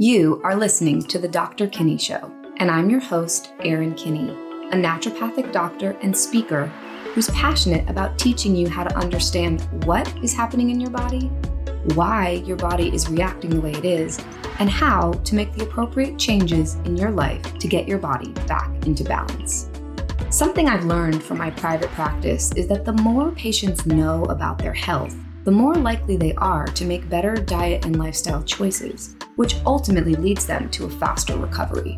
You are listening to The Dr. Kinney Show, and I'm your host, Erin Kinney, a naturopathic doctor and speaker who's passionate about teaching you how to understand what is happening in your body, why your body is reacting the way it is, and how to make the appropriate changes in your life to get your body back into balance. Something I've learned from my private practice is that the more patients know about their health, the more likely they are to make better diet and lifestyle choices, which ultimately leads them to a faster recovery.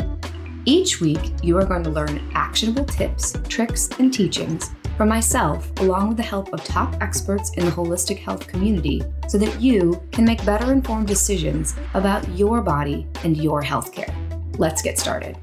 Each week, you are going to learn actionable tips, tricks, and teachings from myself, along with the help of top experts in the holistic health community, so that you can make better informed decisions about your body and your healthcare. Let's get started.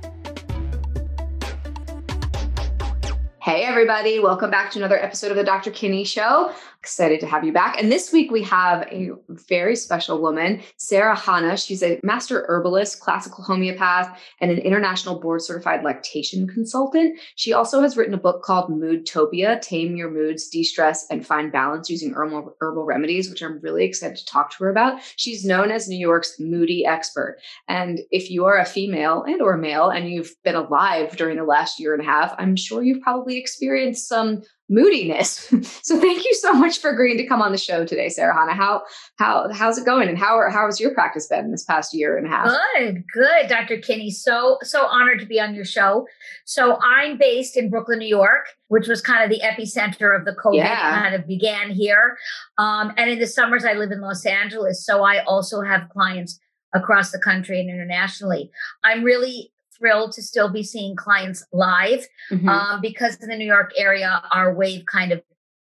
Hey, everybody, welcome back to another episode of the Dr. Kinney Show. Excited to have you back. And this week we have a mm. very special woman, Sara-Chana. She's a master herbalist, classical homeopath, and an international board certified lactation consultant. She also has written a book called Moodtopia Tame Your Moods, De Stress, and Find Balance Using Herbal, herbal Remedies, which I'm really excited to talk to her about. She's known as New York's moody expert. And if you are a female and or male and you've been alive during the last year and a half, I'm sure you've probably experienced some moodiness. so thank you so much for agreeing to come on the show today, Sara-Chana. How how how's it going, and how how has your practice been this past year and a half? Good, good, Dr. Kinney. So so honored to be on your show. So I'm based in Brooklyn, New York, which was kind of the epicenter of the COVID. Yeah. Kind of began here, um, and in the summers I live in Los Angeles. So I also have clients across the country and internationally. I'm really thrilled to still be seeing clients live mm-hmm. um, because in the New York area, our wave kind of,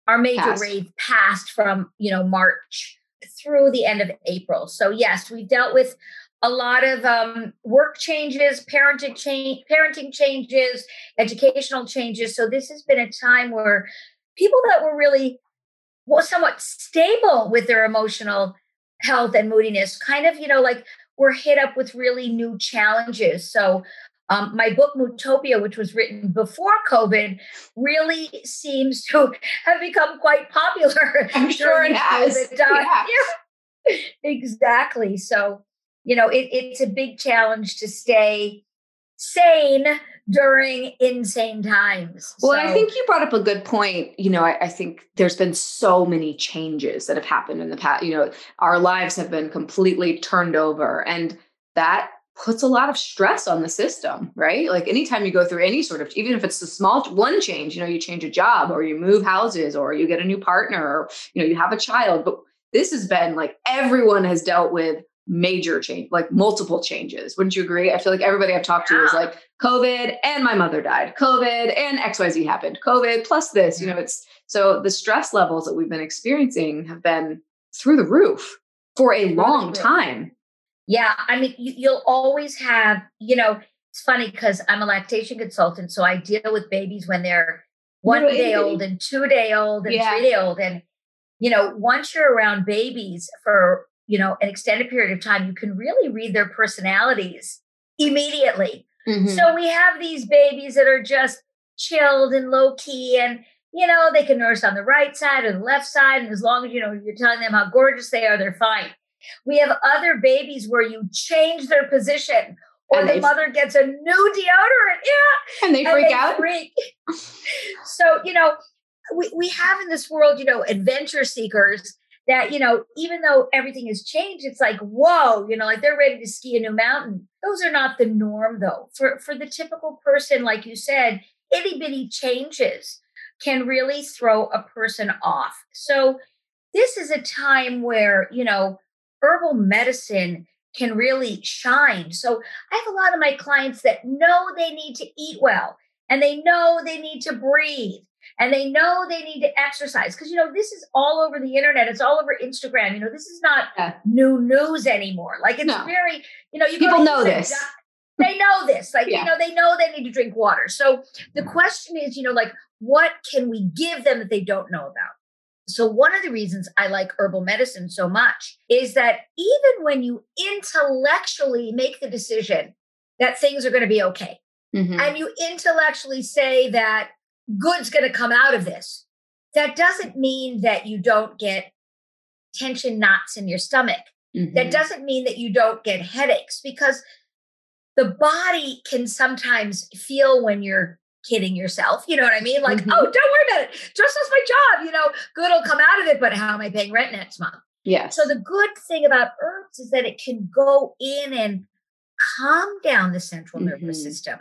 our major passed. wave passed from, you know, March through the end of April. So yes, we've dealt with a lot of um, work changes, parenting change, parenting changes, educational changes. So this has been a time where people that were really well, somewhat stable with their emotional health and moodiness kind of, you know, like we're hit up with really new challenges. So, um, my book, Moodtopia, which was written before COVID, really seems to have become quite popular. I'm sure it has. Yeah. yeah. exactly. So, you know, it, it's a big challenge to stay sane during insane times. Well, so, I think you brought up a good point. You know, I, I, think there's been so many changes that have happened in the past. You know, our lives have been completely turned over, and that puts a lot of stress on the system, right? Like anytime you go through any sort of, even if it's a small one change, you know, you change a job or you move houses or you get a new partner or, you know, you have a child. But this has been like everyone has dealt with major change, like multiple changes. Wouldn't you agree? I feel like everybody I've talked yeah. to is like COVID and my mother died, COVID and XYZ happened, COVID plus this. You know, it's so the stress levels that we've been experiencing have been through the roof for a long time. Yeah. I mean, you, will always have, you know, it's funny because I'm a lactation consultant. So I deal with babies when they're one day old and two day old and yeah. three day old. And, you know, once you're around babies for you know, an extended period of time, you can really read their personalities immediately. Mm-hmm. So we have these babies that are just chilled and low key and you know, they can nurse on the right side or the left side. And as long as you know you're telling them how gorgeous they are, they're fine. We have other babies where you change their position or and the mother gets a new deodorant. Yeah. And they freak and they out. Freak. so, you know, we, we have in this world, you know, adventure seekers that, you know, even though everything has changed, it's like, whoa, you know, like they're ready to ski a new mountain. Those are not the norm though. For for the typical person, like you said, itty bitty changes can really throw a person off. So this is a time where, you know, herbal medicine can really shine. So I have a lot of my clients that know they need to eat well and they know they need to breathe and they know they need to exercise because you know this is all over the internet it's all over instagram you know this is not yeah. new news anymore like it's no. very you know you people know this they know this like yeah. you know they know they need to drink water so the question is you know like what can we give them that they don't know about so one of the reasons i like herbal medicine so much is that even when you intellectually make the decision that things are going to be okay mm-hmm. and you intellectually say that good's going to come out of this. That doesn't mean that you don't get tension knots in your stomach. Mm-hmm. That doesn't mean that you don't get headaches because the body can sometimes feel when you're kidding yourself. You know what I mean? Like, mm-hmm. oh, don't worry about it. Just as my job, you know, good will come out of it, but how am I paying rent next month? Yeah. So the good thing about herbs is that it can go in and calm down the central mm-hmm. nervous system.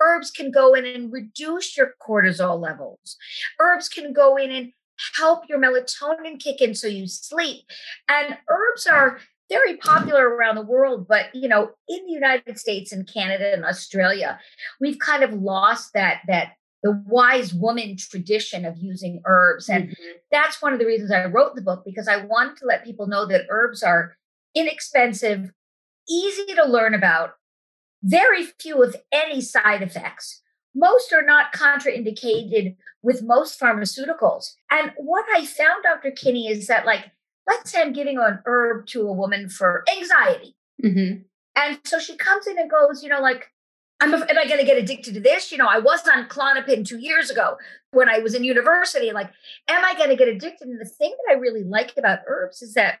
Herbs can go in and reduce your cortisol levels. Herbs can go in and help your melatonin kick in so you sleep. And herbs are very popular around the world, but you know, in the United States and Canada and Australia, we've kind of lost that that the wise woman tradition of using herbs. And mm-hmm. that's one of the reasons I wrote the book because I wanted to let people know that herbs are inexpensive, easy to learn about, very few, if any, side effects. Most are not contraindicated with most pharmaceuticals. And what I found, Dr. Kinney, is that, like, let's say I'm giving an herb to a woman for anxiety. Mm-hmm. And so she comes in and goes, you know, like, I'm, am I going to get addicted to this? You know, I was on Klonopin two years ago when I was in university. Like, am I going to get addicted? And the thing that I really like about herbs is that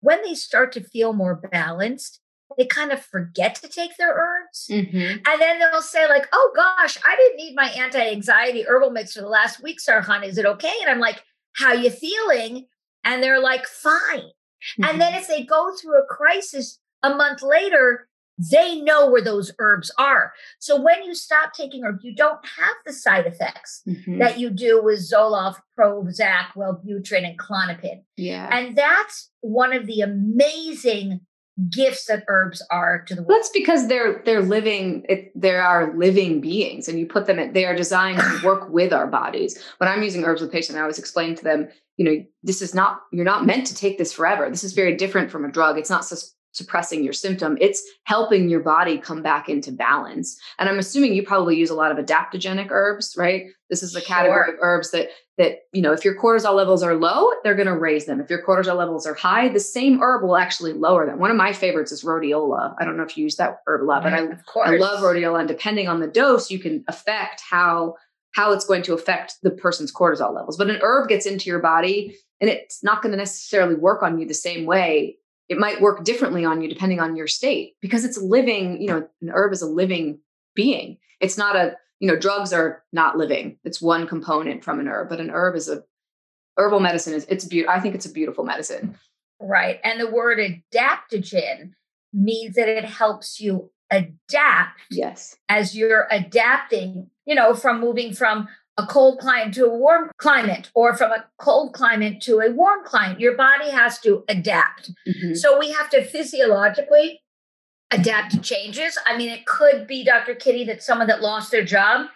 when they start to feel more balanced, they kind of forget to take their herbs. Mm-hmm. And then they'll say, like, oh gosh, I didn't need my anti-anxiety herbal mix for the last week, Sara-Chana. Is it okay? And I'm like, how you feeling? And they're like, fine. Mm-hmm. And then if they go through a crisis a month later, they know where those herbs are. So when you stop taking herbs, you don't have the side effects mm-hmm. that you do with Zoloft, Prozac, Wellbutrin, and Klonopin. Yeah. And that's one of the amazing gifts that herbs are to the world. That's because they're they're living it, they are living beings and you put them in they are designed to work with our bodies. When I'm using herbs with patients, I always explain to them, you know, this is not you're not meant to take this forever. This is very different from a drug. It's not suppressing your symptom it's helping your body come back into balance. And i'm assuming you probably use a lot of adaptogenic herbs right? This is a category sure. of herbs that that you know if your cortisol levels are low they're going to raise them. If your cortisol levels are high the same herb will actually lower them. One of my favorites is rhodiola. I don't know if you use that herb a lot but I, I love rhodiola and depending on the dose you can affect how how it's going to affect the person's cortisol levels. But an herb gets into your body and it's not going to necessarily work on you the same way it might work differently on you depending on your state because it's living, you know, an herb is a living being. It's not a, you know, drugs are not living. It's one component from an herb, but an herb is a herbal medicine is it's beautiful. I think it's a beautiful medicine. Right. And the word adaptogen means that it helps you adapt. Yes. As you're adapting, you know, from moving from a cold climate to a warm climate or from a cold climate to a warm climate. Your body has to adapt. Mm-hmm. So we have to physiologically adapt to changes. I mean, it could be, Dr. Kinney, that someone that lost their job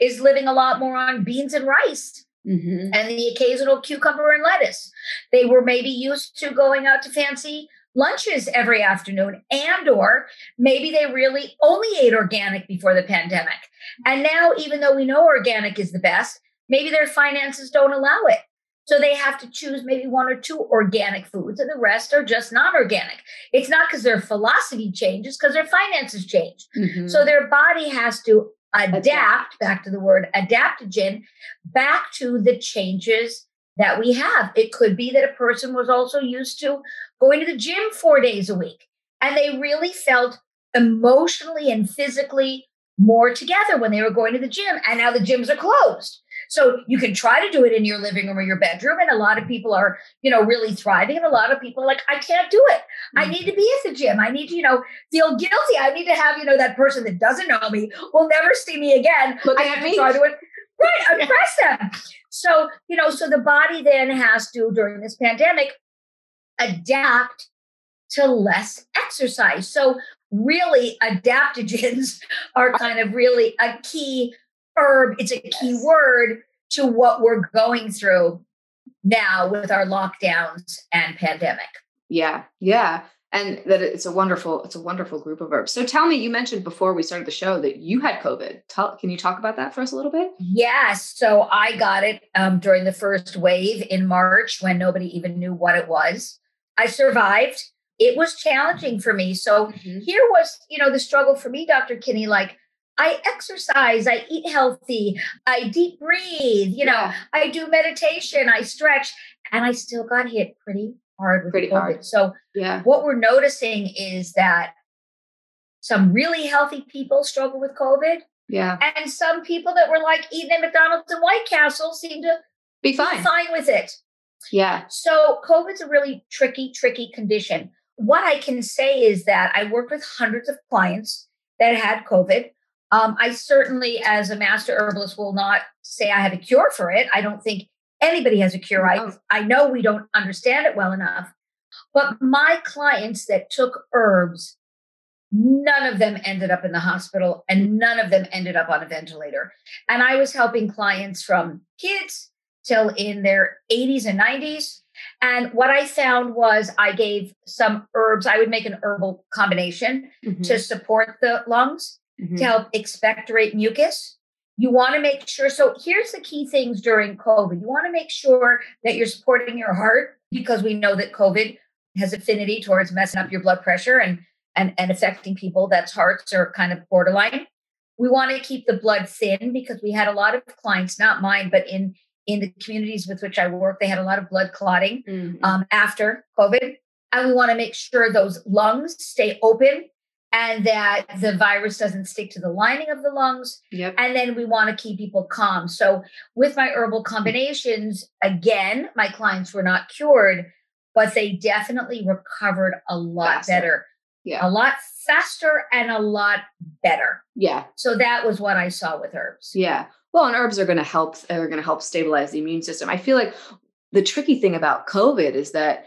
is living a lot more on beans and rice. Mm-hmm. And the occasional cucumber and lettuce. They were maybe used to going out to fancy lunches every afternoon and or maybe they really only ate organic before the pandemic. And now even though we know organic is the best maybe their finances don't allow it. So they have to choose maybe one or two organic foods and the rest are just not organic it's not because their philosophy changes because their finances change. Mm-hmm. so their body has to adapt, adapt back to the word adaptogen back to the changes that we have. It could be that a person was also used to going to the gym four days a week and they really felt emotionally and physically more together when they were going to the gym and now the gyms are closed. So you can try to do it in your living room or your bedroom. And a lot of people are, you know, really thriving. And a lot of people are like, I can't do it. I mm. need to be at the gym. I need to, you know, feel guilty. I need to have, you know, that person that doesn't know me will never see me again. Look I have to try to it. Right, oppress them. So, you know, so the body then has to, during this pandemic, adapt to less exercise. So, really, adaptogens are kind of really a key herb, it's a key yes. word to what we're going through now with our lockdowns and pandemic. Yeah, yeah and that it's a wonderful it's a wonderful group of herbs. So tell me you mentioned before we started the show that you had covid. Tell, can you talk about that for us a little bit? Yes so i got it um, during the first wave in march when nobody even knew what it was. I survived. It was challenging for me. So mm-hmm. here was you know the struggle for me dr kinney like I exercise, I eat healthy, I deep breathe, you know, yeah. I do meditation, I stretch, and I still got hit pretty hard with Pretty COVID. hard. So Yeah. what we're noticing is that some really healthy people struggle with COVID, Yeah. and some people that were like eating at McDonald's and White Castle seem to Be be fine. fine with it. Yeah. So COVID's a really tricky, tricky condition. What I can say is that I worked with hundreds of clients that had COVID. Um, I certainly, as a master herbalist, will not say I have a cure for it. I don't think anybody has a cure. I, I know we don't understand it well enough. But my clients that took herbs, none of them ended up in the hospital and none of them ended up on a ventilator. And I was helping clients from kids till in their 80s and 90s. And what I found was I gave some herbs, I would make an herbal combination Mhm. to support the lungs, Mhm. to help expectorate mucus. You want to make sure. So here's the key things during COVID. You want to make sure that you're supporting your heart because we know that COVID has affinity towards messing up your blood pressure and and, and affecting people that's hearts are kind of borderline. We want to keep the blood thin because we had a lot of clients, not mine, but in in the communities with which I work, they had a lot of blood clotting Mhm. um, after COVID. And we want to make sure those lungs stay open and that the virus doesn't stick to the lining of the lungs. Yep. And then we want to keep people calm. So, with my herbal combinations, again, my clients were not cured, but they definitely recovered a lot Faster. better, Yeah. a lot faster, and a lot better. Yeah. So, that was what I saw with herbs. Yeah. Well, and herbs are going to help. Are going to help stabilize the immune system. I feel like the tricky thing about COVID is that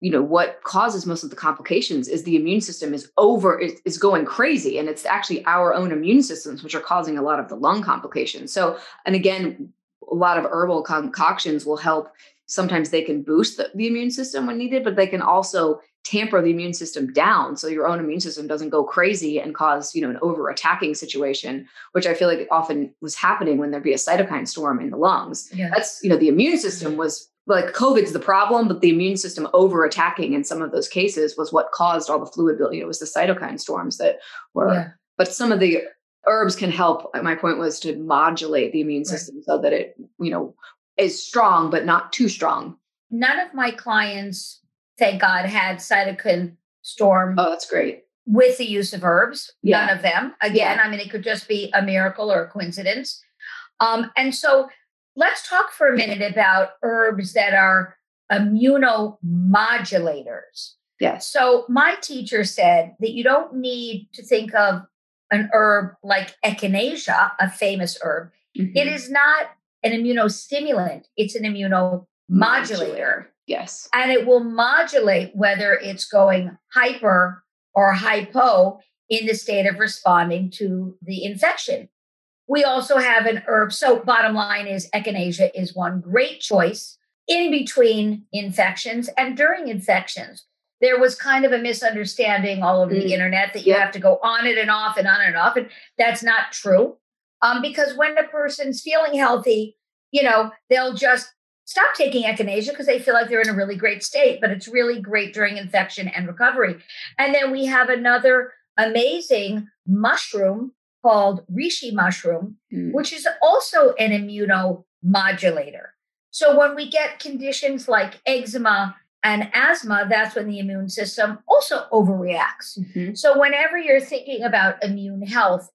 you know what causes most of the complications is the immune system is over is, is going crazy. And it's actually our own immune systems which are causing a lot of the lung complications. So and again a lot of herbal concoctions will help. Sometimes they can boost the, the immune system when needed but they can also tamper the immune system down. So your own immune system doesn't go crazy and cause you know an over attacking situation which i feel like often was happening when there'd be a cytokine storm in the lungs. Yeah. that's you know the immune system was like COVID's the problem, but the immune system over attacking in some of those cases was what caused all the fluid building. It was the cytokine storms that were, Yeah. but some of the herbs can help. My point was to modulate the immune Right. system so that it, you know, is strong, but not too strong. None of my clients, thank God, had cytokine storm Oh, that's great. with the use of herbs. Yeah. None of them. Again, I mean, it could just be a miracle or a coincidence. Um, and so let's talk for a minute about herbs that are immunomodulators. Yes. So my teacher said that you don't need to think of an herb like echinacea, a famous herb. It Mhm. is not an immunostimulant, it's an immunomodulator Yes. and it will modulate whether it's going hyper or hypo in the state of responding to the infection. We also have an herb. So, bottom line is echinacea is one great choice in between infections and during infections. There was kind of a misunderstanding all over Mm. the internet that you have to go on it and off and on and off. And that's not true. Um, because when a person's feeling healthy, you know, they'll just stop taking echinacea because they feel like they're in a really great state, but it's really great during infection and recovery. And then we have another amazing mushroom called reishi mushroom, Mm. which is also an immunomodulator. So when we get conditions like eczema and asthma, that's when the immune system also overreacts. Mhm. So whenever you're thinking about immune health,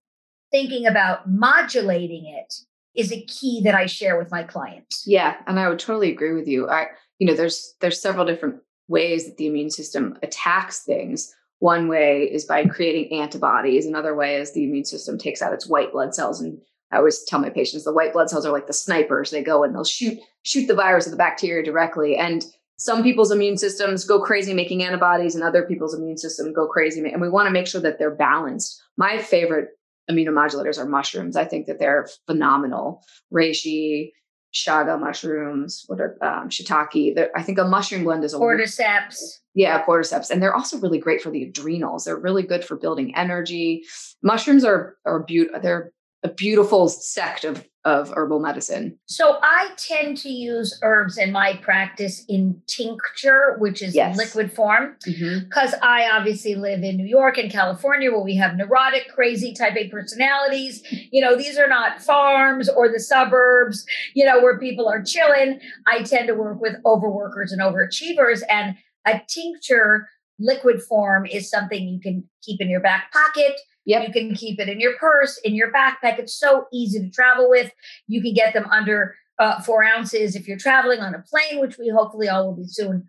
thinking about modulating it is a key that I share with my clients. Yeah, and I would totally agree with you. I, you know, there's there's several different ways that the immune system attacks things. One way is by creating antibodies. Another way is the immune system takes out its white blood cells. And I always tell my patients the white blood cells are like the snipers. They go and they'll shoot shoot the virus or the bacteria directly. And some people's immune systems go crazy making antibodies, and other people's immune system go crazy. And we want to make sure that they're balanced. My favorite immunomodulators are mushrooms. I think that they're phenomenal. Reishi, chaga mushrooms, what are um, shiitake. They're- I think a mushroom blend is a Cordyceps. yeah, cordyceps, and they're also really great for the adrenals. They're really good for building energy. Mushrooms are are beautiful. They're a beautiful sect of of herbal medicine? So I tend to use herbs in my practice in tincture, which is yes. liquid form, because mm-hmm. I obviously live in New York and California where we have neurotic, crazy type A personalities. You know, these are not farms or the suburbs, you know, where people are chilling. I tend to work with overworkers and overachievers. And a tincture liquid form is something you can keep in your back pocket. Yep. You can keep it in your purse, in your backpack. It's so easy to travel with. You can get them under uh, four ounces if you're traveling on a plane, which we hopefully all will be soon.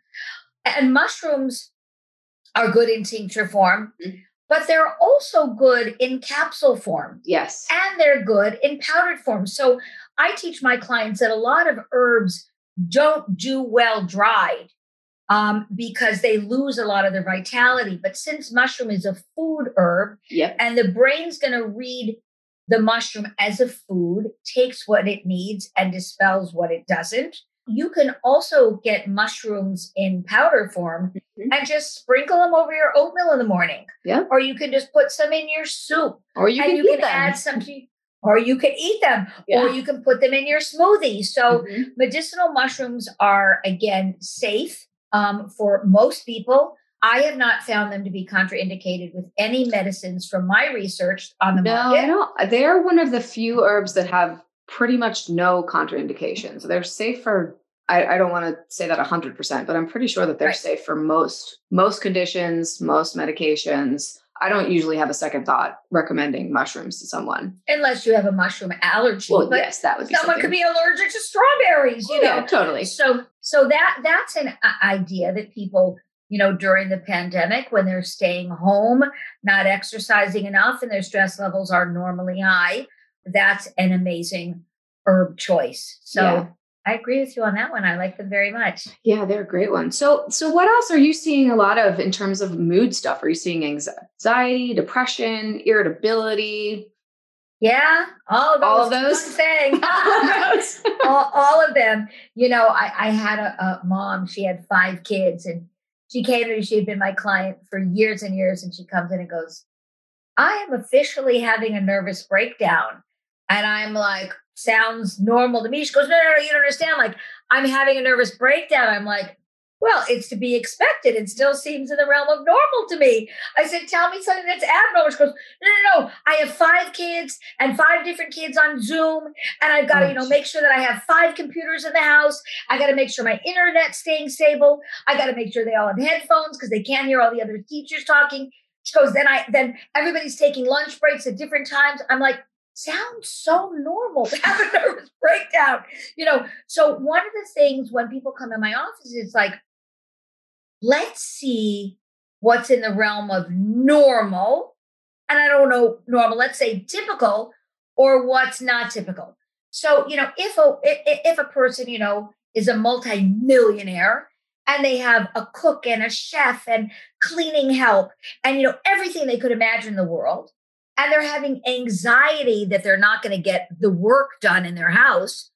And mushrooms are good in tincture form, mm-hmm. but they're also good in capsule form. Yes. And they're good in powdered form. So I teach my clients that a lot of herbs don't do well dried um, because they lose a lot of their vitality. But since mushroom is a food herb, yep. and the brain's going to read the mushroom as a food, takes what it needs and dispels what it doesn't. You can also get mushrooms in powder form mm-hmm. and just sprinkle them over your oatmeal in the morning. Yeah. Or you can just put some in your soup. Or you can, you can add some to or you can eat them yeah. or you can put them in your smoothie. So mm-hmm. medicinal mushrooms are again safe um, for most people. I have not found them to be contraindicated with any medicines from my research on the no, market. No, they're one of the few herbs that have pretty much no contraindications. They're safe for I, I don't want to say that 100%, but I'm pretty sure that they're right. safe for most most conditions, most medications. I don't usually have a second thought recommending mushrooms to someone. Unless you have a mushroom allergy. Well, but yes, that would be someone something. could be allergic to strawberries, you oh, know. Yeah, totally. So so that that's an uh, idea that people, you know, during the pandemic when they're staying home, not exercising enough and their stress levels are normally high, that's an amazing herb choice. So yeah. I agree with you on that one. I like them very much. Yeah, they're a great one. So, so what else are you seeing a lot of in terms of mood stuff? Are you seeing anxiety, depression, irritability? Yeah, all of those. All of those. All, of those. all, all, of them. You know, I, I had a, a mom. She had five kids, and she came to me. She had been my client for years and years, and she comes in and goes, "I am officially having a nervous breakdown," and I'm like, sounds normal to me. She goes, no, no, no, you don't understand. Like, I'm having a nervous breakdown. I'm like, well, it's to be expected. It still seems in the realm of normal to me. I said, tell me something that's abnormal. She goes, no, no, no. I have five kids and five different kids on Zoom. And I've got to, you know, make sure that I have five computers in the house. I got to make sure my internet's staying stable. I got to make sure they all have headphones because they can't hear all the other teachers talking. She goes, then I, then everybody's taking lunch breaks at different times. I'm like, sounds so normal to have a nervous breakdown. You know, so one of the things when people come in my office is like, let's see what's in the realm of normal. And I don't know normal, let's say typical or what's not typical. So, you know, if a if a person, you know, is a multi-millionaire and they have a cook and a chef and cleaning help and you know everything they could imagine in the world and they're having anxiety that they're not going to get the work done in their house,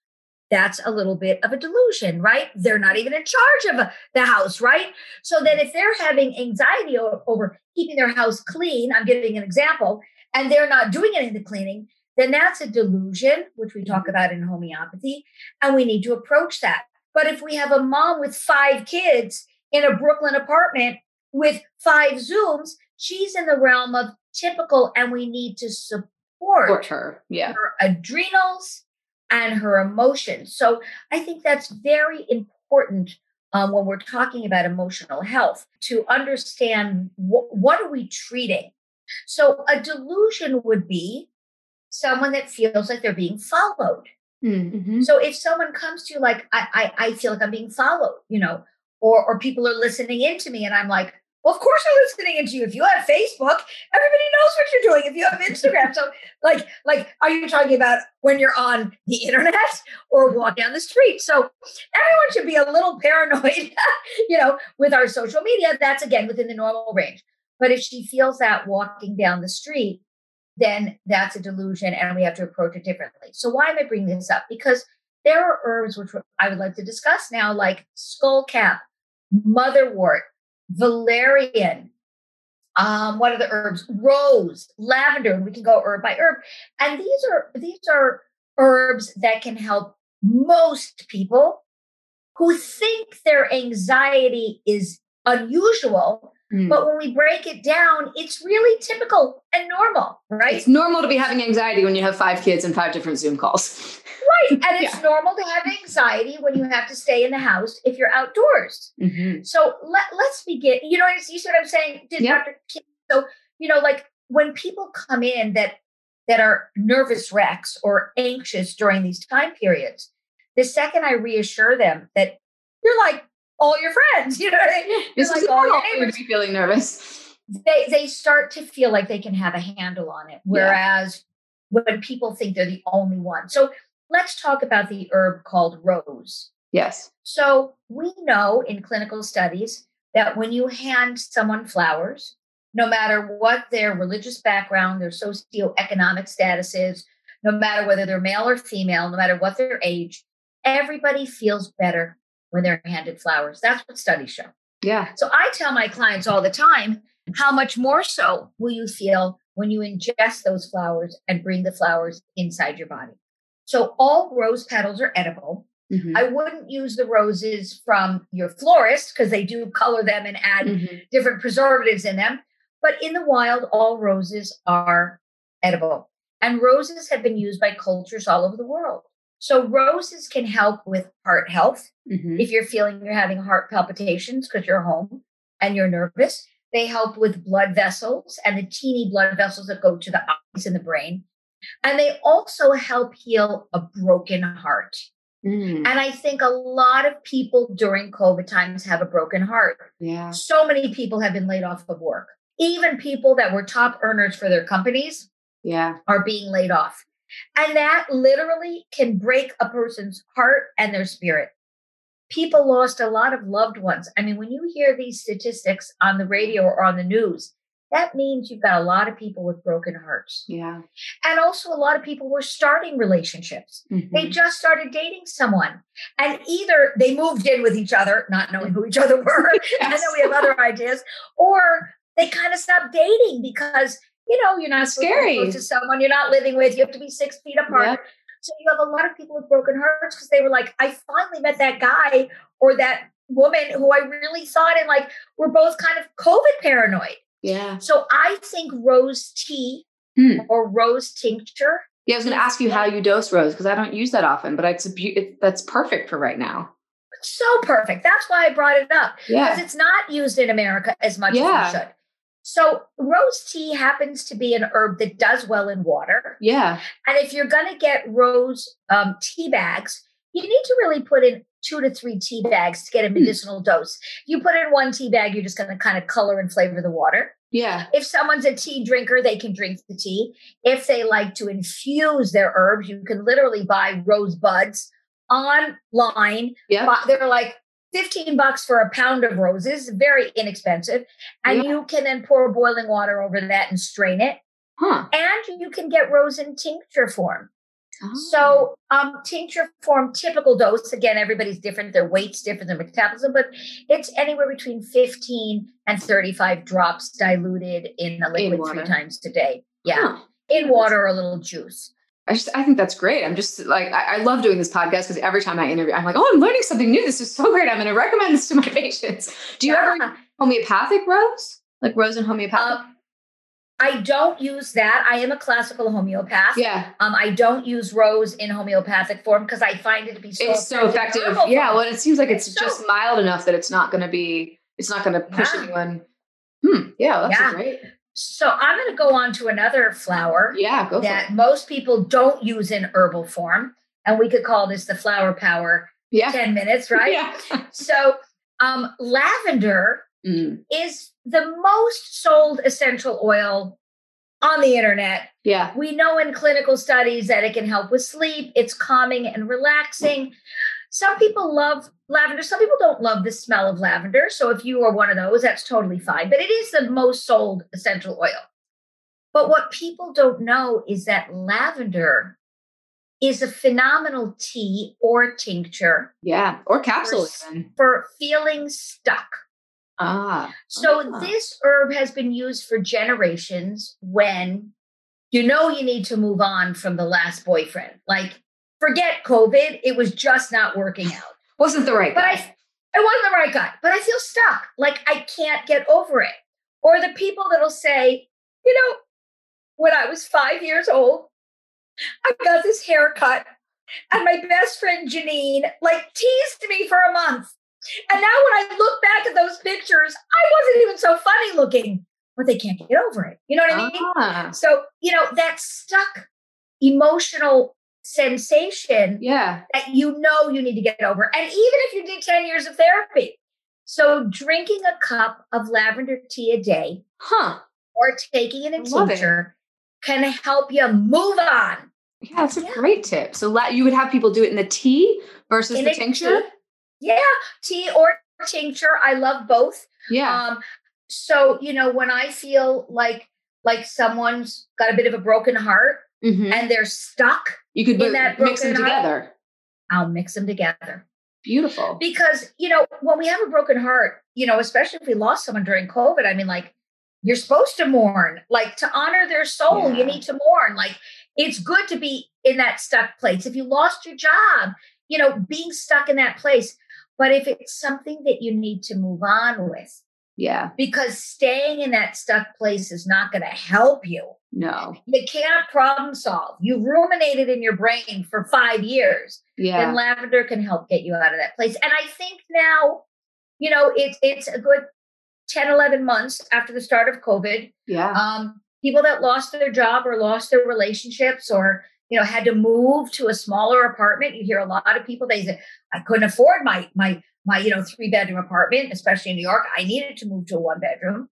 that's a little bit of a delusion, right? They're not even in charge of uh, the house, right? So then if they're having anxiety over keeping their house clean, I'm giving an example, and they're not doing any of the cleaning, then that's a delusion, which we talk mm-hmm. about in homeopathy, and we need to approach that. But if we have a mom with five kids in a Brooklyn apartment with five Zooms, she's in the realm of typical and we need to support, support her, yeah. her adrenals and her emotions. So I think that's very important um, when we're talking about emotional health to understand wh- what are we treating. So a delusion would be someone that feels like they're being followed. Mm-hmm. So if someone comes to you like, I, I, I feel like I'm being followed, you know, or or people are listening into me, and I'm like, well, of course they're listening into you. If you have Facebook, everybody knows what you're doing. If you have Instagram, so like, like, are you talking about when you're on the internet or walk down the street? So everyone should be a little paranoid, you know, with our social media. That's again within the normal range. But if she feels that walking down the street, then that's a delusion, and we have to approach it differently. So why am I bringing this up? Because there are herbs which I would like to discuss now, like skullcap, motherwort, valerian. Um, what are the herbs? Rose, lavender. We can go herb by herb. And these are these are herbs that can help most people who think their anxiety is unusual. Mm. But when we break it down, it's really typical and normal, right? It's normal to be having anxiety when you have five kids and five different Zoom calls. Right. And it's yeah. normal to have anxiety when you have to stay in the house if you're outdoors. Mm-hmm. So let, let's begin. You know, you see what I'm saying? Did yep. Dr. King, so, you know, like when people come in that that are nervous wrecks or anxious during these time periods, the second I reassure them that you're like all your friends, you know what I mean? This like all your neighbors. be feeling nervous. They they start to feel like they can have a handle on it. Whereas yeah. when people think they're the only one. So let's talk about the herb called rose. Yes. So we know in clinical studies that when you hand someone flowers, no matter what their religious background, their socioeconomic status is, no matter whether they're male or female, no matter what their age, everybody feels better when they're handed flowers. That's what studies show. Yeah. So I tell my clients all the time, how much more so will you feel when you ingest those flowers and bring the flowers inside your body? So all rose petals are edible. Mm-hmm. I wouldn't use the roses from your florist because they do color them and add mm-hmm. different preservatives in them. But in the wild, all roses are edible. And roses have been used by cultures all over the world. So roses can help with heart health. Mm-hmm. If you're feeling you're having heart palpitations because you're home and you're nervous, they help with blood vessels and the teeny blood vessels that go to the eyes and the brain. And they also help heal a broken heart. Mm. And I think a lot of people during COVID times have a broken heart. Yeah. So many people have been laid off of work. Even people that were top earners for their companies yeah. are being laid off. And that literally can break a person's heart and their spirit. People lost a lot of loved ones. I mean, when you hear these statistics on the radio or on the news, that means you've got a lot of people with broken hearts. Yeah. And also, a lot of people were starting relationships. Mm-hmm. They just started dating someone. And either they moved in with each other, not knowing who each other were. yes. I know we have other ideas. Or they kind of stopped dating because you know, you're not scary to someone you're not living with. You have to be six feet apart. Yep. So you have a lot of people with broken hearts because they were like, I finally met that guy or that woman who I really thought and like we're both kind of COVID paranoid. Yeah. So I think rose tea hmm. or rose tincture. Yeah, I was going to ask you how you dose rose because I don't use that often, but it's a be- it, that's perfect for right now. So perfect. That's why I brought it up. Yeah. Because it's not used in America as much yeah. as it should. So, rose tea happens to be an herb that does well in water. Yeah. And if you're going to get rose um, tea bags, you need to really put in two to three tea bags to get a hmm. medicinal dose. If you put in one tea bag, you're just going to kind of color and flavor the water. Yeah. If someone's a tea drinker, they can drink the tea. If they like to infuse their herbs, you can literally buy rose buds online. Yeah. They're like 15 bucks for a pound of roses, very inexpensive. And yeah. you can then pour boiling water over that and strain it. Huh. And you can get rose in tincture form. Oh. So, um, tincture form, typical dose. Again, everybody's different. Their weight's different, their metabolism, but it's anywhere between 15 and 35 drops diluted in a liquid in three times a day. Yeah. Huh. In water or a little juice. I just I think that's great. I'm just like I, I love doing this podcast because every time I interview, I'm like, oh, I'm learning something new. This is so great. I'm going to recommend this to my patients. Do you yeah. ever homeopathic rose, like rose and homeopathic? Um, I don't use that. I am a classical homeopath. Yeah. Um, I don't use rose in homeopathic form because I find it to be so it's effective so effective. Yeah. Well, it seems like it's, it's just so, mild enough that it's not going to be. It's not going to push yeah. anyone. Hmm. Yeah. That's yeah. great. So I'm going to go on to another flower. Yeah, go that most people don't use in herbal form, and we could call this the flower power. Yeah, ten minutes, right? yeah. so um, lavender mm. is the most sold essential oil on the internet. Yeah. We know in clinical studies that it can help with sleep, it's calming and relaxing. Some people love lavender. Some people don't love the smell of lavender. So if you are one of those, that's totally fine. But it is the most sold essential oil. But what people don't know is that lavender is a phenomenal tea or tincture. Yeah, or capsule for, for feeling stuck. Ah. So ah. this herb has been used for generations when you know you need to move on from the last boyfriend. Like, forget COVID. It was just not working out. Wasn't the right but guy. I, it wasn't the right guy, but I feel stuck. Like I can't get over it. Or the people that'll say, you know, when I was five years old, I got this haircut, and my best friend Janine like teased me for a month. And now when I look back at those pictures, I wasn't even so funny looking, but they can't get over it. You know what I mean? Ah, So, you know, that stuck emotional sensation yeah. that you know you need to get over. And even if you did 10 years of therapy. So, drinking a cup of lavender tea a day Huh. or taking it in I love it. tincture can help you move on. Yeah, that's a Yeah. great tip. So you would have people do it in the tea versus In the tincture. tea. Yeah, tea or tincture. I love both. Yeah. Um, so you know, when I feel like like someone's got a bit of a broken heart Mhm. and they're stuck, You could in that mix them broken heart- together. I'll mix them together. Beautiful. because you know when we have a broken heart you know especially if we lost someone during covid i mean like you're supposed to mourn like to honor their soul Yeah. you need to mourn like it's good to be in that stuck place if you lost your job you know being stuck in that place but if it's something that you need to move on with Yeah. because staying in that stuck place is not going to help you No. you can't problem solve you've ruminated in your brain for five years Yeah. And lavender can help get you out of that place. And I think now, you know, it's it's a good 10, 11 months after the start of COVID. yeah. Um, people that lost their job or lost their relationships or you know had to move to a smaller apartment. You hear a lot of people they say, I couldn't afford my my my you know three bedroom apartment, especially in New York. I needed to move to a one bedroom.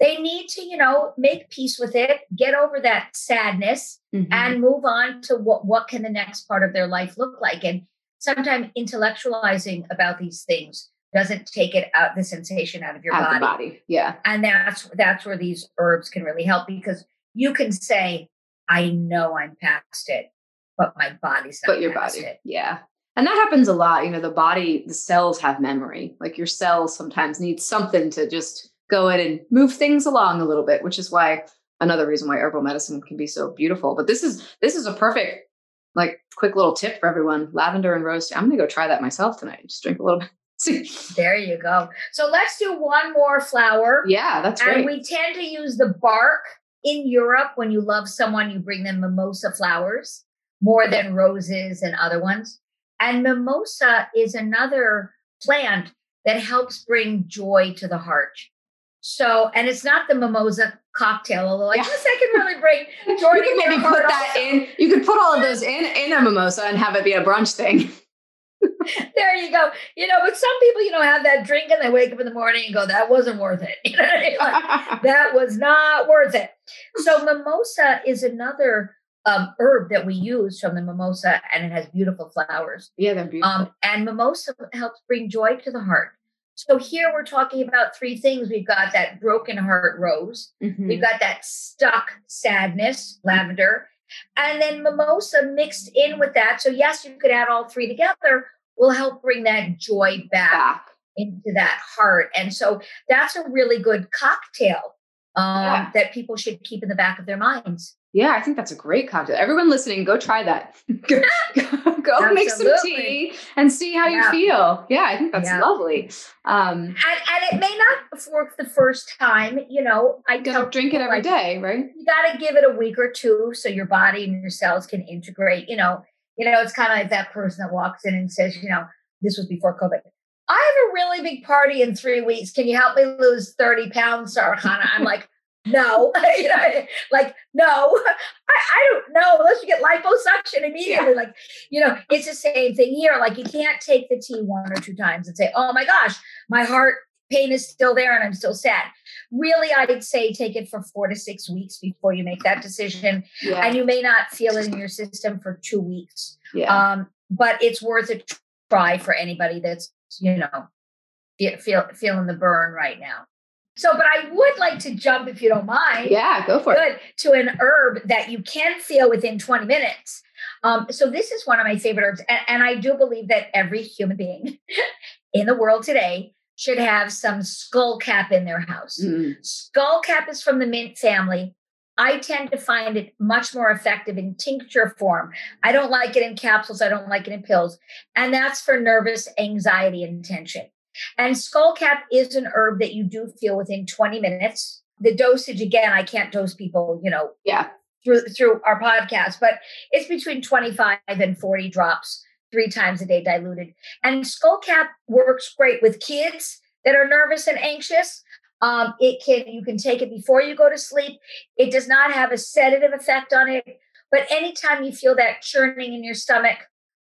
They need to, you know, make peace with it, get over that sadness, Mhm. and move on to what what can the next part of their life look like and sometimes intellectualizing about these things doesn't take it out the sensation out of your Out body. body. Yeah. and that's that's where these herbs can really help because you can say i know i'm past it but my body's not but your past body. it Yeah. And that happens a lot. You know, the body, the cells have memory. Like your cells sometimes need something to just go in and move things along a little bit, which is why another reason why herbal medicine can be so beautiful. But this is this is a perfect, like quick little tip for everyone. Lavender and rose tea. I'm gonna go try that myself tonight. Just drink a little bit. See. there you go so let's do one more flower Yeah, that's and great. we tend to use the bark in Europe when you love someone, you bring them mimosa flowers more than roses and other ones. And mimosa is another plant that helps bring joy to the heart. So, and it's not the mimosa cocktail, although I Yeah. guess I can really bring joy you could maybe put that also. in. You could put all of those in in a mimosa and have it be a brunch thing. There you go. You know, but some people, you know, have that drink and they wake up in the morning and go, that wasn't worth it. You know, I mean? Like, that was not worth it. So mimosa is another um, herb that we use from the mimosa, and it has beautiful flowers. yeah, they're beautiful. Um, and mimosa helps bring joy to the heart. So here we're talking about three things. We've got that broken heart rose. Mhm. We've got that stuck sadness, lavender, and then mimosa mixed in with that. So yes, you could add all three together. Will help bring that joy back Back. into that heart. And so that's a really good cocktail um, Yeah. that people should keep in the back of their minds. Yeah, I think that's a great cocktail. Everyone listening, go try that. go go, make some tea and see how Yeah. you feel. Yeah, I think that's Yeah. lovely. Um, And, and it may not work the first time, you know. I don't drink it every like, day, right? You got to give it a week or two so your body and your cells can integrate. You know, you know, it's kind of like that person that walks in and says, you know, this was before COVID. I have a really big party in three weeks. Can you help me lose 30 pounds, Sara-Chana? I'm like, no, you know, like, no, I, I don't know unless you get liposuction immediately. Like, you know, it's the same thing here. Like, you can't take the tea one or two times and say, oh my gosh, my heart pain is still there and I'm still sad. Really, I'd say take it for four to six weeks before you make that decision. Yeah. And you may not feel it in your system for two weeks. yeah. Um, but it's worth a try for anybody that's, you know, fe- feel, feeling the burn right now. So, but I would like to jump, if you don't mind, yeah, go for it. to an herb that you can feel within 20 minutes. Um, so this is one of my favorite herbs. And, and I do believe that every human being in the world today should have some skull cap in their house. Mm. Skull cap is from the mint family. I tend to find it much more effective in tincture form. I don't like it in capsules, I don't like it in pills. And that's for nervous anxiety and tension. And skullcap is an herb that you do feel within 20 minutes. The dosage, again, I can't dose people, you know, yeah, through through our podcast, but it's between 25 and 40 drops three times a day diluted. And skullcap works great with kids that are nervous and anxious. Um, it can you can take it before you go to sleep. It does not have a sedative effect on it, but anytime you feel that churning in your stomach,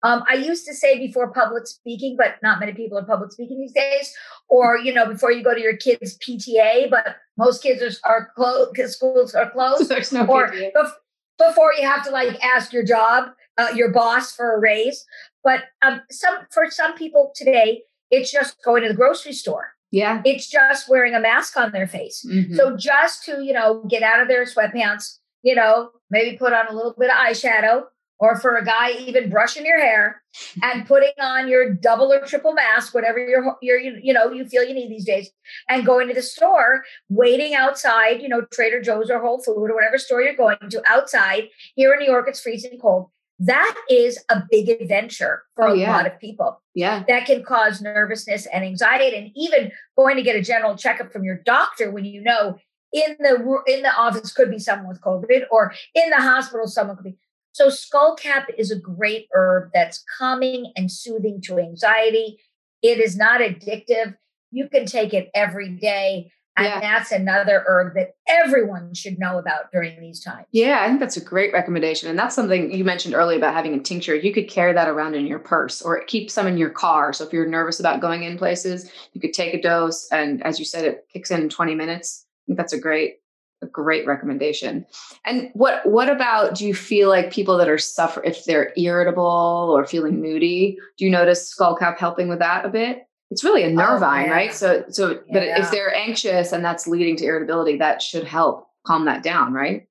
um, I used to say before public speaking, but not many people are public speaking these days. Or you know, before you go to your kids' PTA, but most kids are, are closed because schools are closed. There's no or bef- before you have to like ask your job, uh, your boss for a raise. But um, some for some people today, it's just going to the grocery store. Yeah, it's just wearing a mask on their face. Mm-hmm. So just to you know get out of their sweatpants, you know, maybe put on a little bit of eyeshadow or for a guy even brushing your hair and putting on your double or triple mask whatever you're, you're you know you feel you need these days and going to the store waiting outside you know trader joe's or whole food or whatever store you're going to outside here in new york it's freezing cold that is a big adventure for oh, yeah. a lot of people yeah that can cause nervousness and anxiety and even going to get a general checkup from your doctor when you know in the in the office could be someone with covid or in the hospital someone could be so, skullcap is a great herb that's calming and soothing to anxiety. It is not addictive. You can take it every day. And yeah. that's another herb that everyone should know about during these times. Yeah, I think that's a great recommendation. And that's something you mentioned earlier about having a tincture. You could carry that around in your purse or keep some in your car. So if you're nervous about going in places, you could take a dose. And as you said, it kicks in in 20 minutes. I think that's a great a great recommendation. And what what about do you feel like people that are suffer if they're irritable or feeling moody, do you notice skullcap helping with that a bit? It's really a nervine, oh, right? So so yeah. but if they're anxious and that's leading to irritability, that should help calm that down, right?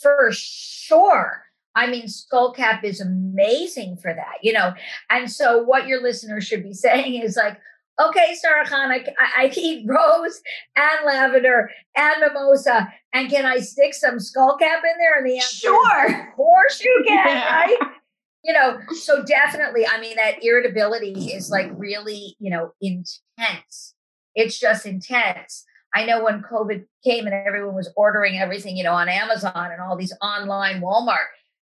For sure. I mean, skullcap is amazing for that, you know. And so, what your listeners should be saying is like, okay, Sara-Chana, I, I eat rose and lavender and mimosa. And can I stick some skullcap in there? And the answer sure. Of course you can, yeah. right? You know, so definitely, I mean, that irritability is like really, you know, intense. It's just intense. I know when COVID came and everyone was ordering everything, you know, on Amazon and all these online Walmart,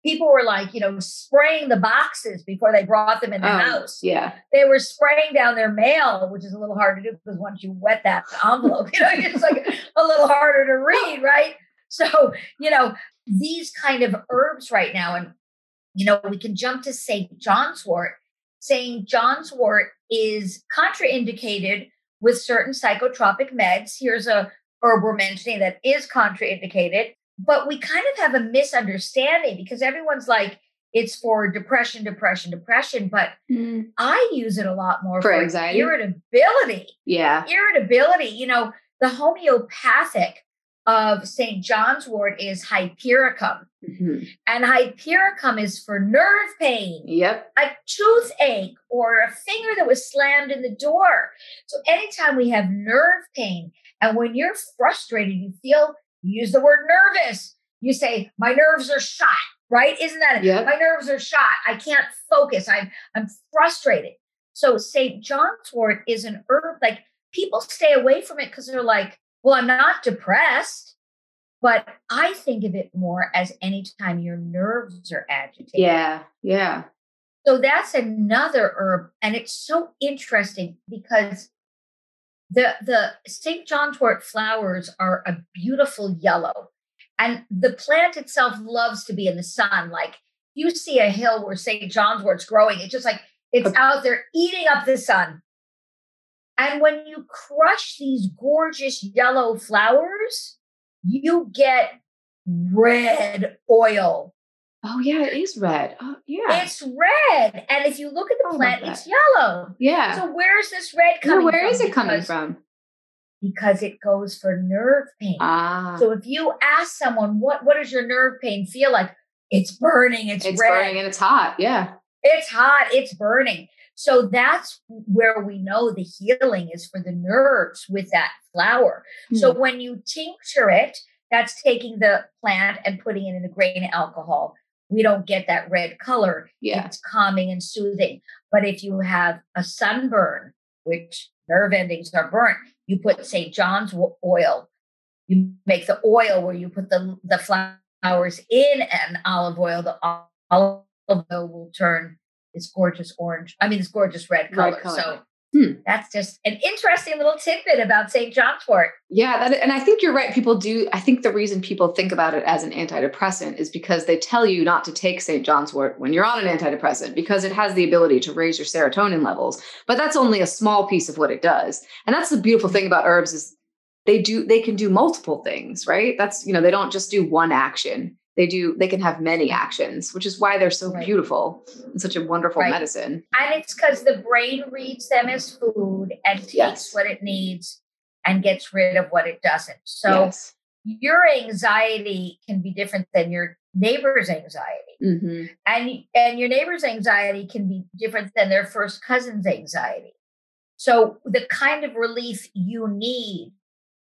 people were like, you know, spraying the boxes before they brought them in the oh, house. Yeah. They were spraying down their mail, which is a little hard to do because once you wet that envelope, you know, it's like a little harder to read, right? So, you know, these kind of herbs right now, and, you know, we can jump to St. John's wort. St. John's wort is contraindicated with certain psychotropic meds. Here's a herb we're mentioning that is contraindicated but we kind of have a misunderstanding because everyone's like it's for depression depression depression but mm. i use it a lot more for, for anxiety irritability yeah irritability you know the homeopathic of st john's wort is hypericum mm-hmm. and hypericum is for nerve pain yep a toothache or a finger that was slammed in the door so anytime we have nerve pain and when you're frustrated you feel you use the word nervous. You say, my nerves are shot, right? Isn't that it? Yep. My nerves are shot. I can't focus. I'm I'm frustrated. So St. John's wort is an herb, like people stay away from it because they're like, well, I'm not depressed. But I think of it more as anytime your nerves are agitated. Yeah, yeah. So that's another herb. And it's so interesting because the the St. John's wort flowers are a beautiful yellow. And the plant itself loves to be in the sun. Like you see a hill where St. John's wort's growing, it's just like it's out there eating up the sun. And when you crush these gorgeous yellow flowers, you get red oil Oh yeah, it is red. Oh yeah, it's red. And if you look at the oh, plant, it's yellow. Yeah. So where's this red coming? Where from? is it coming because, from? Because it goes for nerve pain. Ah. So if you ask someone what what does your nerve pain feel like, it's burning. It's, it's red. burning and it's hot. Yeah. It's hot. It's burning. So that's where we know the healing is for the nerves with that flower. Hmm. So when you tincture it, that's taking the plant and putting it in a grain alcohol. We don't get that red color. Yeah. It's calming and soothing. But if you have a sunburn, which nerve endings are burnt, you put St. John's oil. You make the oil where you put the, the flowers in an olive oil. The olive oil will turn this gorgeous orange, I mean, this gorgeous red color. Red color. So Hmm. That's just an interesting little tidbit about St. John's wort. Yeah, that, and I think you're right. People do. I think the reason people think about it as an antidepressant is because they tell you not to take St. John's wort when you're on an antidepressant because it has the ability to raise your serotonin levels. But that's only a small piece of what it does. And that's the beautiful thing about herbs is they do they can do multiple things, right? That's you know they don't just do one action they do they can have many actions which is why they're so right. beautiful and such a wonderful right. medicine and it's because the brain reads them as food and takes yes. what it needs and gets rid of what it doesn't so yes. your anxiety can be different than your neighbor's anxiety mm-hmm. and and your neighbor's anxiety can be different than their first cousin's anxiety so the kind of relief you need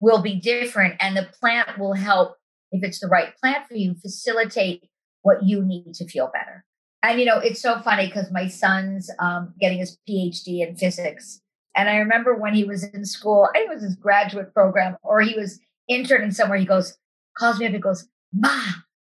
will be different and the plant will help if it's the right plant for you, facilitate what you need to feel better. And you know, it's so funny because my son's um, getting his PhD in physics, and I remember when he was in school, I think it was his graduate program, or he was interning somewhere. He goes, calls me up, and goes, "Ma,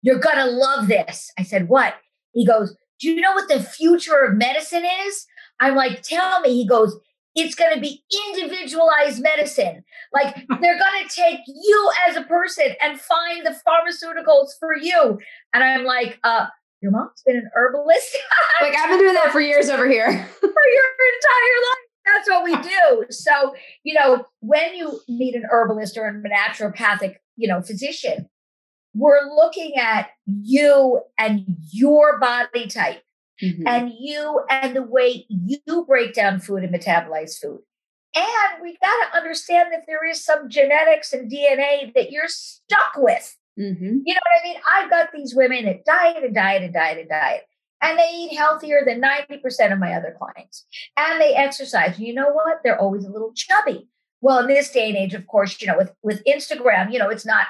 you're gonna love this." I said, "What?" He goes, "Do you know what the future of medicine is?" I'm like, "Tell me." He goes, it's going to be individualized medicine. Like they're going to take you as a person and find the pharmaceuticals for you. And I'm like, uh, your mom's been an herbalist. like I've been doing that for years over here. for your entire life. That's what we do. So, you know, when you meet an herbalist or a naturopathic, you know, physician, we're looking at you and your body type mm-hmm. and you and the way you break down food and metabolize food. And we got to understand that there is some genetics and DNA that you're stuck with. Mm-hmm. You know what I mean? I've got these women that diet and diet and diet and diet, and they eat healthier than 90% of my other clients. And they exercise. You know what? They're always a little chubby. Well, in this day and age, of course, you know, with, with Instagram, you know, it's not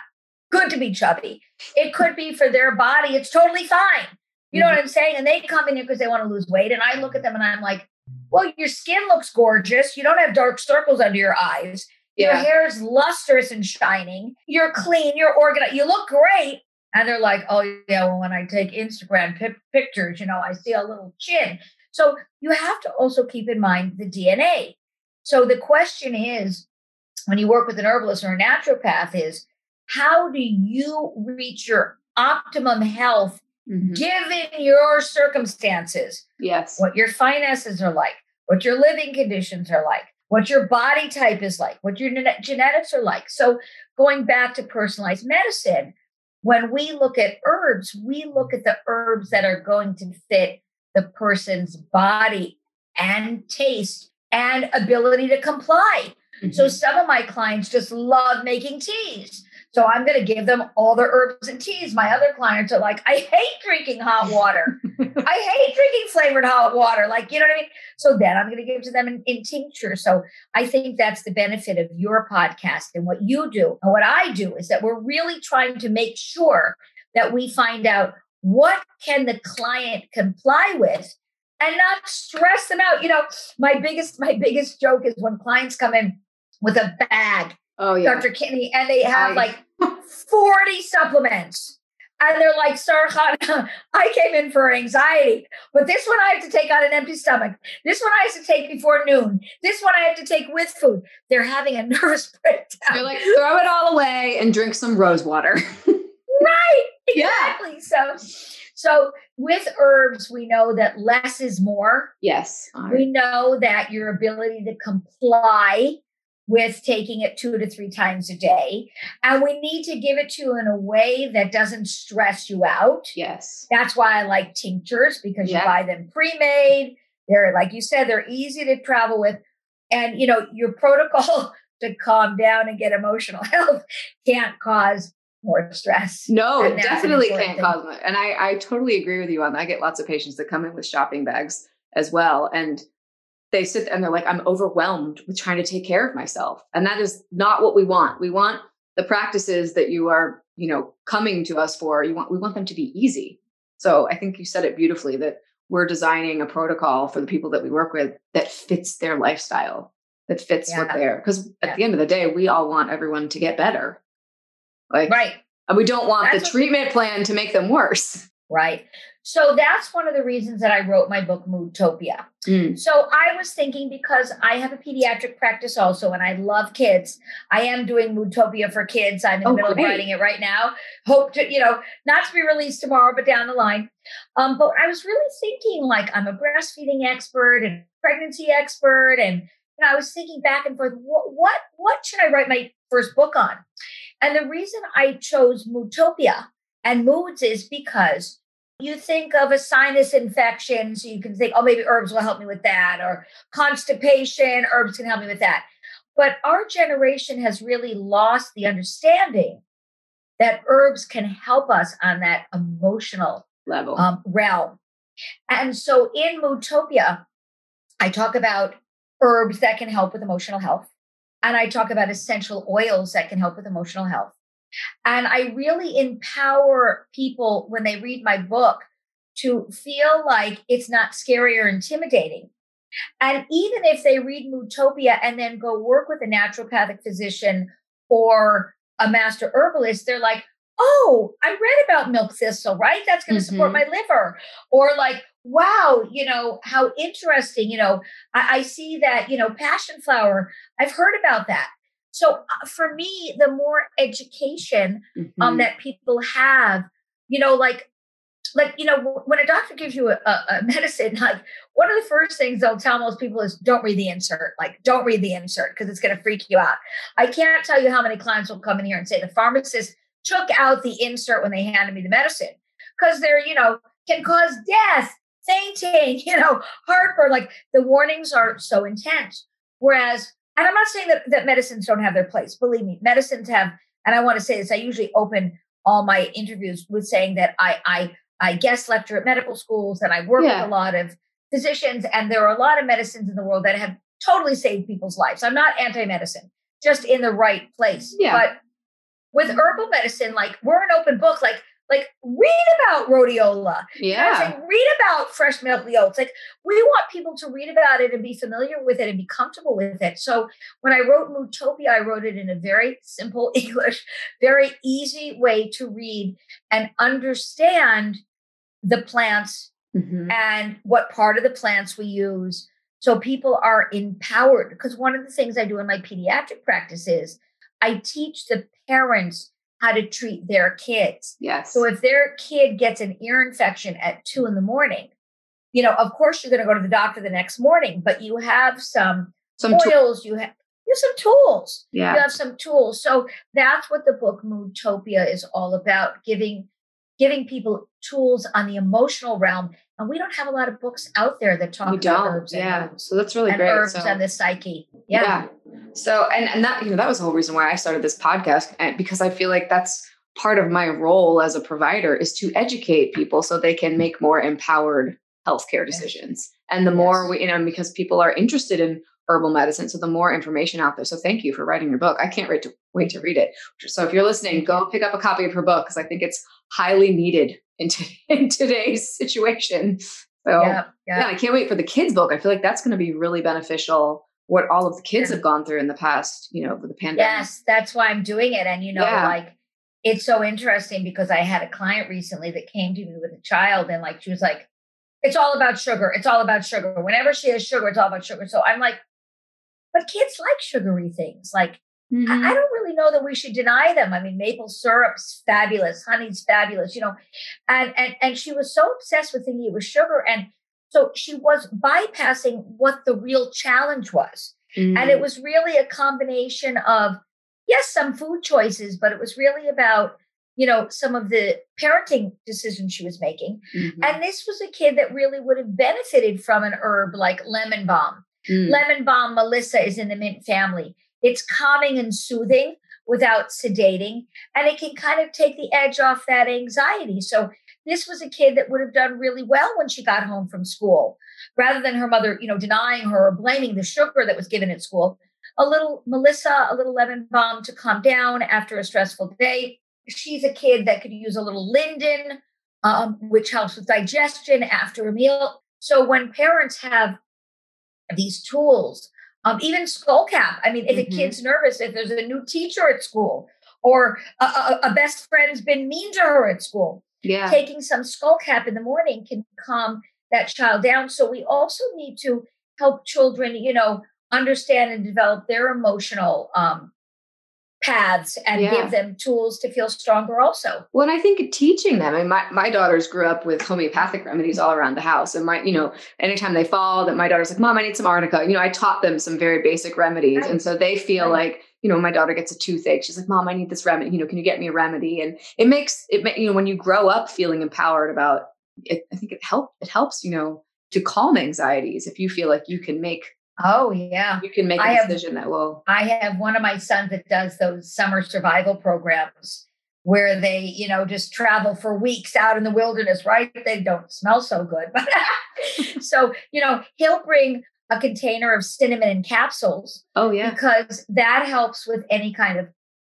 good to be chubby. It could be for their body, it's totally fine. You know what mm-hmm. I'm saying? And they come in here because they want to lose weight. And I look at them and I'm like, well, your skin looks gorgeous. You don't have dark circles under your eyes. Your yeah. hair is lustrous and shining. You're clean. You're organized. You look great. And they're like, oh, yeah, well, when I take Instagram p- pictures, you know, I see a little chin. So you have to also keep in mind the DNA. So the question is when you work with an herbalist or a naturopath, is how do you reach your optimum health mm-hmm. given your circumstances. Yes. What your finances are like, what your living conditions are like, what your body type is like, what your genetics are like. So, going back to personalized medicine, when we look at herbs, we look at the herbs that are going to fit the person's body and taste and ability to comply. Mm-hmm. So, some of my clients just love making teas. So I'm going to give them all the herbs and teas. My other clients are like, I hate drinking hot water. I hate drinking flavored hot water. Like, you know what I mean? So then I'm going to give to them in, in tincture. So I think that's the benefit of your podcast and what you do. And what I do is that we're really trying to make sure that we find out what can the client comply with and not stress them out. You know, my biggest, my biggest joke is when clients come in with a bag Oh yeah, Dr. Kinney, and they have I... like 40 supplements. And they're like, Sara-Chana, I came in for anxiety, but this one I have to take on an empty stomach. This one I have to take before noon. This one I have to take with food. They're having a nervous breakdown. They're like, throw it all away and drink some rose water. right. Exactly. Yeah. So so with herbs, we know that less is more. Yes. We know that your ability to comply with taking it two to three times a day. And we need to give it to you in a way that doesn't stress you out. Yes. That's why I like tinctures because yeah. you buy them pre made. They're, like you said, they're easy to travel with. And, you know, your protocol to calm down and get emotional health can't cause more stress. No, it definitely can't thing. cause more. And I, I totally agree with you on that. I get lots of patients that come in with shopping bags as well. And they sit and they're like, I'm overwhelmed with trying to take care of myself. And that is not what we want. We want the practices that you are you know, coming to us for. You want we want them to be easy. So I think you said it beautifully that we're designing a protocol for the people that we work with that fits their lifestyle, that fits yeah. what they're because at yeah. the end of the day, we all want everyone to get better. Like right. And we don't want That's the treatment plan to make them worse right? So that's one of the reasons that I wrote my book, Moodtopia. Mm. So I was thinking because I have a pediatric practice also, and I love kids. I am doing Moodtopia for kids. I'm in oh, the middle great. of writing it right now. Hope to, you know, not to be released tomorrow, but down the line. Um, but I was really thinking, like, I'm a breastfeeding expert and pregnancy expert, and you know, I was thinking back and forth, what, what, what should I write my first book on? And the reason I chose Moodtopia and moods is because you think of a sinus infection, so you can think, oh, maybe herbs will help me with that, or constipation, herbs can help me with that. But our generation has really lost the understanding that herbs can help us on that emotional level um, realm. And so in Moodtopia, I talk about herbs that can help with emotional health. And I talk about essential oils that can help with emotional health. And I really empower people when they read my book to feel like it's not scary or intimidating. And even if they read Moodtopia and then go work with a naturopathic physician or a master herbalist, they're like, oh, I read about milk thistle, right? That's going to mm-hmm. support my liver. Or like, wow, you know, how interesting. You know, I, I see that, you know, passion flower, I've heard about that. So uh, for me, the more education um, mm-hmm. um, that people have, you know, like like you know when a doctor gives you a, a, medicine like one of the first things they'll tell most people is don't read the insert like don't read the insert because it's going to freak you out i can't tell you how many clients will come in here and say the pharmacist took out the insert when they handed me the medicine because they're you know can cause death fainting you know heartburn like the warnings are so intense whereas and I'm not saying that, that medicines don't have their place. Believe me, medicines have, and I want to say this, I usually open all my interviews with saying that I I I guest lecture at medical schools and I work yeah. with a lot of physicians, and there are a lot of medicines in the world that have totally saved people's lives. I'm not anti-medicine, just in the right place. Yeah. But with herbal medicine, like we're an open book, like like, read about rhodiola. Yeah. You know read about fresh milky oats. Like, we want people to read about it and be familiar with it and be comfortable with it. So, when I wrote Moodtopia, I wrote it in a very simple English, very easy way to read and understand the plants mm-hmm. and what part of the plants we use. So, people are empowered. Because one of the things I do in my pediatric practice is I teach the parents how to treat their kids. Yes. So if their kid gets an ear infection at two in the morning, you know, of course you're going to go to the doctor the next morning, but you have some, some oils, t- you have you have some tools. Yeah. You have some tools. So that's what the book Moodtopia is all about, giving giving people tools on the emotional realm. And we don't have a lot of books out there that talk we about herbs. Yeah. And, so that's really and great. Herbs so, and the psyche. Yeah. yeah. So and and that you know that was the whole reason why I started this podcast and because I feel like that's part of my role as a provider is to educate people so they can make more empowered healthcare decisions. And the yes. more we you know because people are interested in herbal medicine so the more information out there. So thank you for writing your book. I can't wait to wait to read it. So if you're listening, go pick up a copy of her book because I think it's highly needed in, t- in today's situation. So yeah, yeah. yeah, I can't wait for the kids book. I feel like that's going to be really beneficial what all of the kids yeah. have gone through in the past, you know, with the pandemic. Yes, that's why I'm doing it. And, you know, like it's so interesting because I had a client recently that came to me with a child and like she was like, it's all about sugar. It's all about sugar. Whenever she has sugar, it's all about sugar. So I'm like, but kids like sugary things. Like, mm-hmm. I, I don't really know that we should deny them. I mean, maple syrup's fabulous, honey's fabulous, you know. And and and she was so obsessed with thinking it was sugar. And so she was bypassing what the real challenge was. Mm. And it mm. was really a combination of, yes, some food choices, but it was really about, you know, some of the parenting decisions she was making. Mm-hmm. And this was a kid that really would have benefited from an herb like lemon balm. Mm. Lemon balm, Melissa, is in the mint family. It's calming and soothing without sedating, and it can kind of take the edge off that anxiety. So this was a kid that would have done really well when she got home from school rather than her mother you know denying her or blaming the sugar that was given at school a little melissa a little lemon balm to calm down after a stressful day she's a kid that could use a little linden, um, which helps with digestion after a meal. So when parents have these tools, um, even skull cap. I mean, if mm-hmm. a kid's nervous, if there's a new teacher at school, or a, a, a best friend's been mean to her at school, yeah. taking some skull cap in the morning can calm that child down. So we also need to help children, you know, understand and develop their emotional um, paths and yeah. give them tools to feel stronger also. Well, and I think teaching them, I mean, my, my daughters grew up with homeopathic remedies all around the house. And my, you know, anytime they fall, that my daughter's like, Mom, I need some arnica. You know, I taught them some very basic remedies. Right. And so they feel right. like, you know, my daughter gets a toothache. She's like, Mom, I need this remedy. You know, can you get me a remedy? And it makes it, you know, when you grow up feeling empowered about it, I think it helps, it helps, you know, to calm anxieties if you feel like you can make Oh yeah. You can make a I decision have, that will I have one of my sons that does those summer survival programs where they, you know, just travel for weeks out in the wilderness, right? They don't smell so good. But so, you know, he'll bring a container of cinnamon and capsules. Oh yeah. Because that helps with any kind of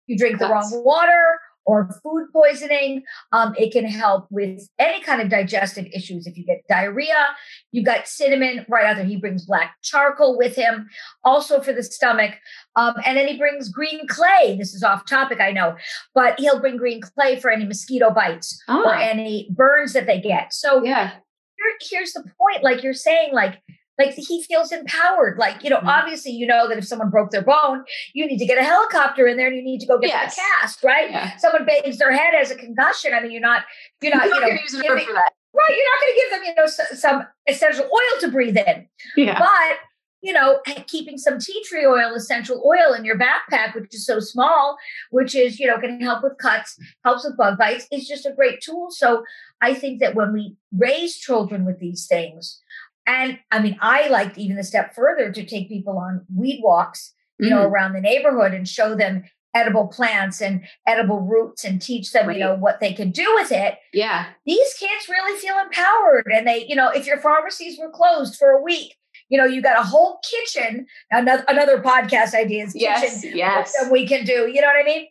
you drink the wrong water or food poisoning. Um, it can help with any kind of digestive issues. If you get diarrhea, you've got cinnamon right out there. He brings black charcoal with him, also for the stomach. Um, and then he brings green clay. This is off topic, I know, but he'll bring green clay for any mosquito bites or ah. any burns that they get. So yeah. Here, here's the point, like you're saying, like like he feels empowered. Like, you know, mm-hmm. obviously, you know that if someone broke their bone, you need to get a helicopter in there and you need to go get yes. the cast, right? Yeah. Someone bangs their head as a concussion. I mean, you're not, you're not, you're you know, giving, right. You're not going to give them, you know, some essential oil to breathe in. Yeah. But, you know, keeping some tea tree oil, essential oil in your backpack, which is so small, which is, you know, can help with cuts, helps with bug bites, is just a great tool. So I think that when we raise children with these things, and I mean, I liked even a step further to take people on weed walks, you mm. know, around the neighborhood and show them edible plants and edible roots and teach them, right. you know, what they can do with it. Yeah. These kids really feel empowered. And they, you know, if your pharmacies were closed for a week, you know, you got a whole kitchen. Another another podcast idea is yes, yes. we can do. You know what I mean?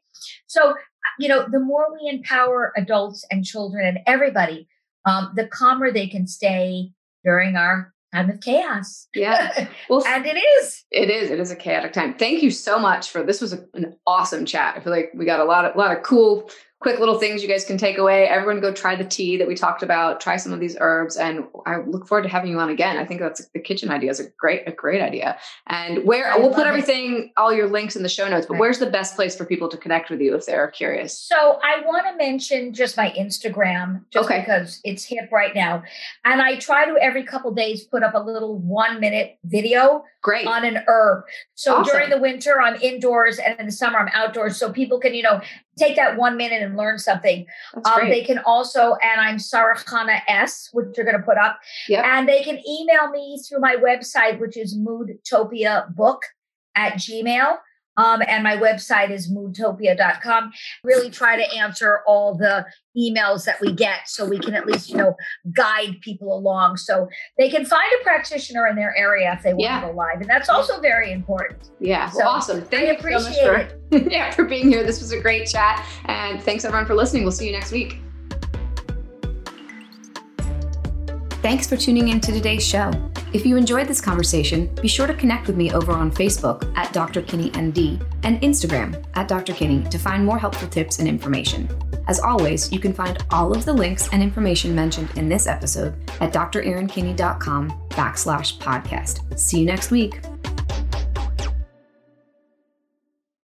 So, you know, the more we empower adults and children and everybody, um, the calmer they can stay during our time of chaos. Yeah. Well, and it is. It is. It is a chaotic time. Thank you so much for this was a, an awesome chat. I feel like we got a lot of a lot of cool quick little things you guys can take away. Everyone go try the tea that we talked about, try some of these herbs, and I look forward to having you on again. I think that's the kitchen idea is a great, a great idea. And where I we'll put everything, it. all your links in the show notes, but right. where's the best place for people to connect with you if they're curious? So I want to mention just my Instagram, just okay. because it's hip right now. And I try to every couple days put up a little one minute video Great. on an herb. So awesome. during the winter, I'm indoors and in the summer, I'm outdoors. So people can, you know, take that one minute and learn something. Um, they can also, and I'm Sara-Chana S, which you're going to put up. Yep. And they can email me through my website, which is moodtopiabook at Gmail. Um, and my website is moodtopia.com. Really try to answer all the emails that we get so we can at least, you know, guide people along so they can find a practitioner in their area if they want yeah. to go live. And that's also very important. Yeah. So well, awesome. Thank I you appreciate so much for, it. yeah, for being here. This was a great chat. And thanks everyone for listening. We'll see you next week. Thanks for tuning in to today's show. If you enjoyed this conversation, be sure to connect with me over on Facebook at Dr. Kinney ND and Instagram at Dr. Kinney to find more helpful tips and information. As always, you can find all of the links and information mentioned in this episode at drerinkinney.com backslash podcast. See you next week.